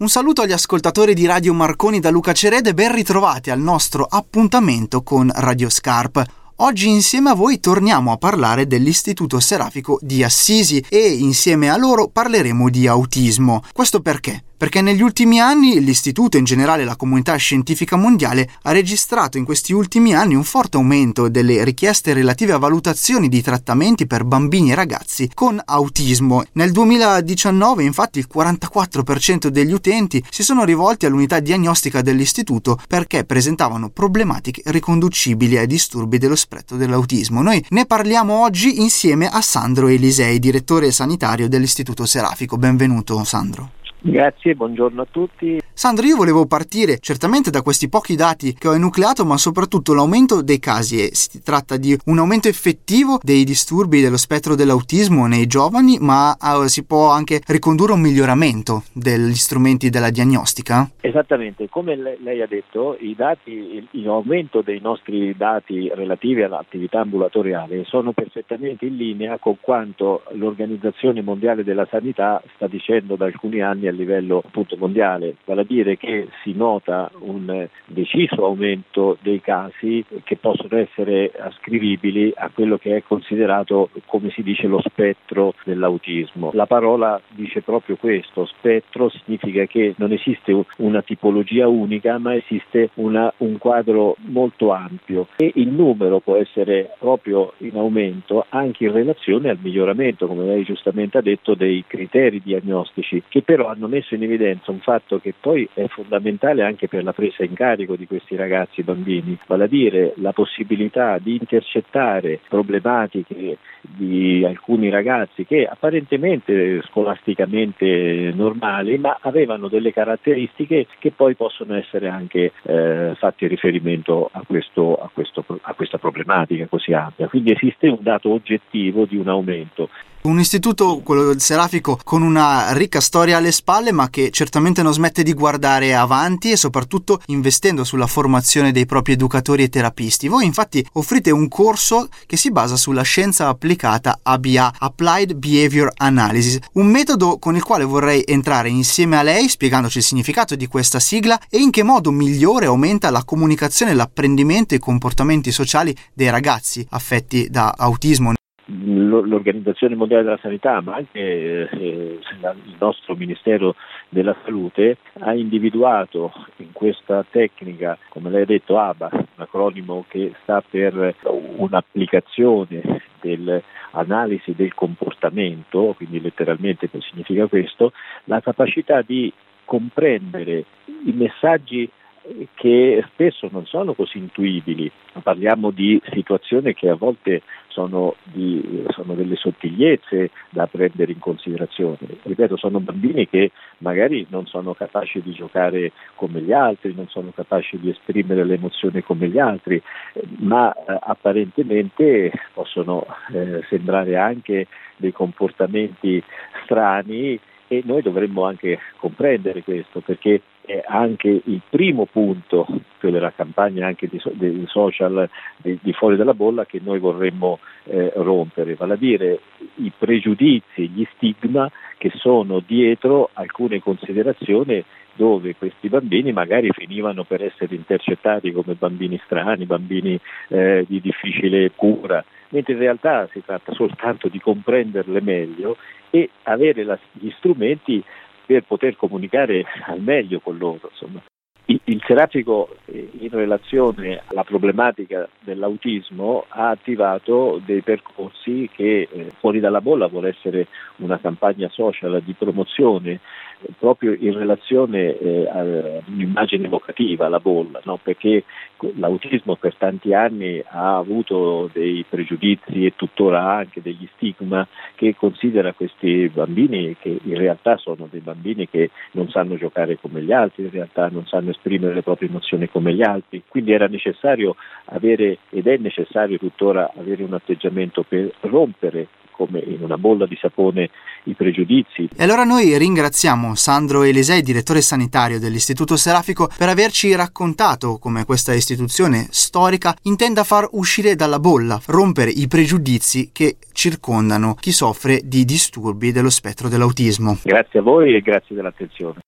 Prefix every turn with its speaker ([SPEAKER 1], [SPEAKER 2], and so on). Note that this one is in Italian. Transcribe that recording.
[SPEAKER 1] Un saluto agli ascoltatori di Radio Marconi da Luca Cerede, ben ritrovati al nostro appuntamento con Radio Scarp. Oggi insieme a voi torniamo a parlare dell'Istituto Serafico di Assisi e insieme a loro parleremo di autismo. Questo perché? Perché negli ultimi anni l'istituto e in generale la comunità scientifica mondiale ha registrato in questi ultimi anni un forte aumento delle richieste relative a valutazioni di trattamenti per bambini e ragazzi con autismo. Nel 2019 infatti il 44% degli utenti si sono rivolti all'unità diagnostica dell'istituto perché presentavano problematiche riconducibili ai disturbi dello spettro dell'autismo. Noi ne parliamo oggi insieme a Sandro Elisei, direttore sanitario dell'istituto Serafico. Benvenuto Sandro.
[SPEAKER 2] Grazie, buongiorno a tutti.
[SPEAKER 1] Sandro, io volevo partire certamente da questi pochi dati che ho enucleato, ma soprattutto l'aumento dei casi. E si tratta di un aumento effettivo dei disturbi dello spettro dell'autismo nei giovani, ma uh, si può anche ricondurre un miglioramento degli strumenti della diagnostica?
[SPEAKER 2] Esattamente, come lei ha detto, i dati, il, aumento dei nostri dati relativi all'attività ambulatoriale sono perfettamente in linea con quanto l'Organizzazione Mondiale della Sanità sta dicendo da alcuni anni a livello appunto mondiale, vale a dire che si nota un deciso aumento dei casi che possono essere ascrivibili a quello che è considerato, come si dice, lo spettro dell'autismo. La parola dice proprio questo, spettro significa che non esiste una tipologia unica, ma esiste una, un quadro molto ampio e il numero può essere proprio in aumento anche in relazione al miglioramento, come lei giustamente ha detto, dei criteri diagnostici che però hanno messo in evidenza un fatto che poi è fondamentale anche per la presa in carico di questi ragazzi bambini, vale a dire la possibilità di intercettare problematiche di alcuni ragazzi che apparentemente scolasticamente normali, ma avevano delle caratteristiche che poi possono essere anche eh, fatti riferimento a, questo, a, questo, a questa problematica così ampia. Quindi esiste un dato oggettivo di un aumento.
[SPEAKER 1] Un istituto, quello del Serafico, con una ricca storia alle spalle, ma che certamente non smette di guardare avanti e soprattutto investendo sulla formazione dei propri educatori e terapisti. Voi infatti offrite un corso che si basa sulla scienza applicata ABA, Applied Behavior Analysis, un metodo con il quale vorrei entrare insieme a lei spiegandoci il significato di questa sigla e in che modo migliore aumenta la comunicazione, l'apprendimento e i comportamenti sociali dei ragazzi affetti da autismo
[SPEAKER 2] l'Organizzazione Mondiale della Sanità, ma anche eh, il nostro Ministero della Salute, ha individuato in questa tecnica, come lei ha detto ABA, un acronimo che sta per un'applicazione dell'analisi del comportamento, quindi letteralmente significa questo, la capacità di comprendere i messaggi che spesso non sono così intuibili, parliamo di situazioni che a volte sono, di, sono, delle sottigliezze da prendere in considerazione. Ripeto, sono bambini che magari non sono capaci di giocare come gli altri, non sono capaci di esprimere le emozioni come gli altri, ma eh, apparentemente possono eh, sembrare anche dei comportamenti strani e noi dovremmo anche comprendere questo perché è anche il primo punto della campagna anche di, dei social di, di, fuori dalla bolla che noi vorremmo eh, rompere, vale a dire i pregiudizi, gli stigma che sono dietro alcune considerazioni dove questi bambini magari finivano per essere intercettati come bambini strani, bambini eh, di difficile cura, mentre in realtà si tratta soltanto di comprenderle meglio e avere la, gli strumenti per poter comunicare al meglio con loro. Insomma. Il Serafico eh, in relazione alla problematica dell'autismo ha attivato dei percorsi che eh, fuori dalla bolla vuole essere una campagna social di promozione proprio in relazione eh, a un'immagine evocativa, la bolla, no? perché l'autismo per tanti anni ha avuto dei pregiudizi e tuttora anche degli stigma che considera questi bambini che in realtà sono dei bambini che non sanno giocare come gli altri, in realtà non sanno esprimere le proprie emozioni come gli altri, quindi era necessario avere ed è necessario tuttora avere un atteggiamento per rompere come in una bolla di sapone i pregiudizi.
[SPEAKER 1] E allora noi ringraziamo Sandro Elisei, direttore sanitario dell'Istituto Serafico, per averci raccontato come questa istituzione storica intenda far uscire dalla bolla, rompere i pregiudizi che circondano chi soffre di disturbi dello spettro dell'autismo.
[SPEAKER 2] Grazie a voi e grazie dell'attenzione.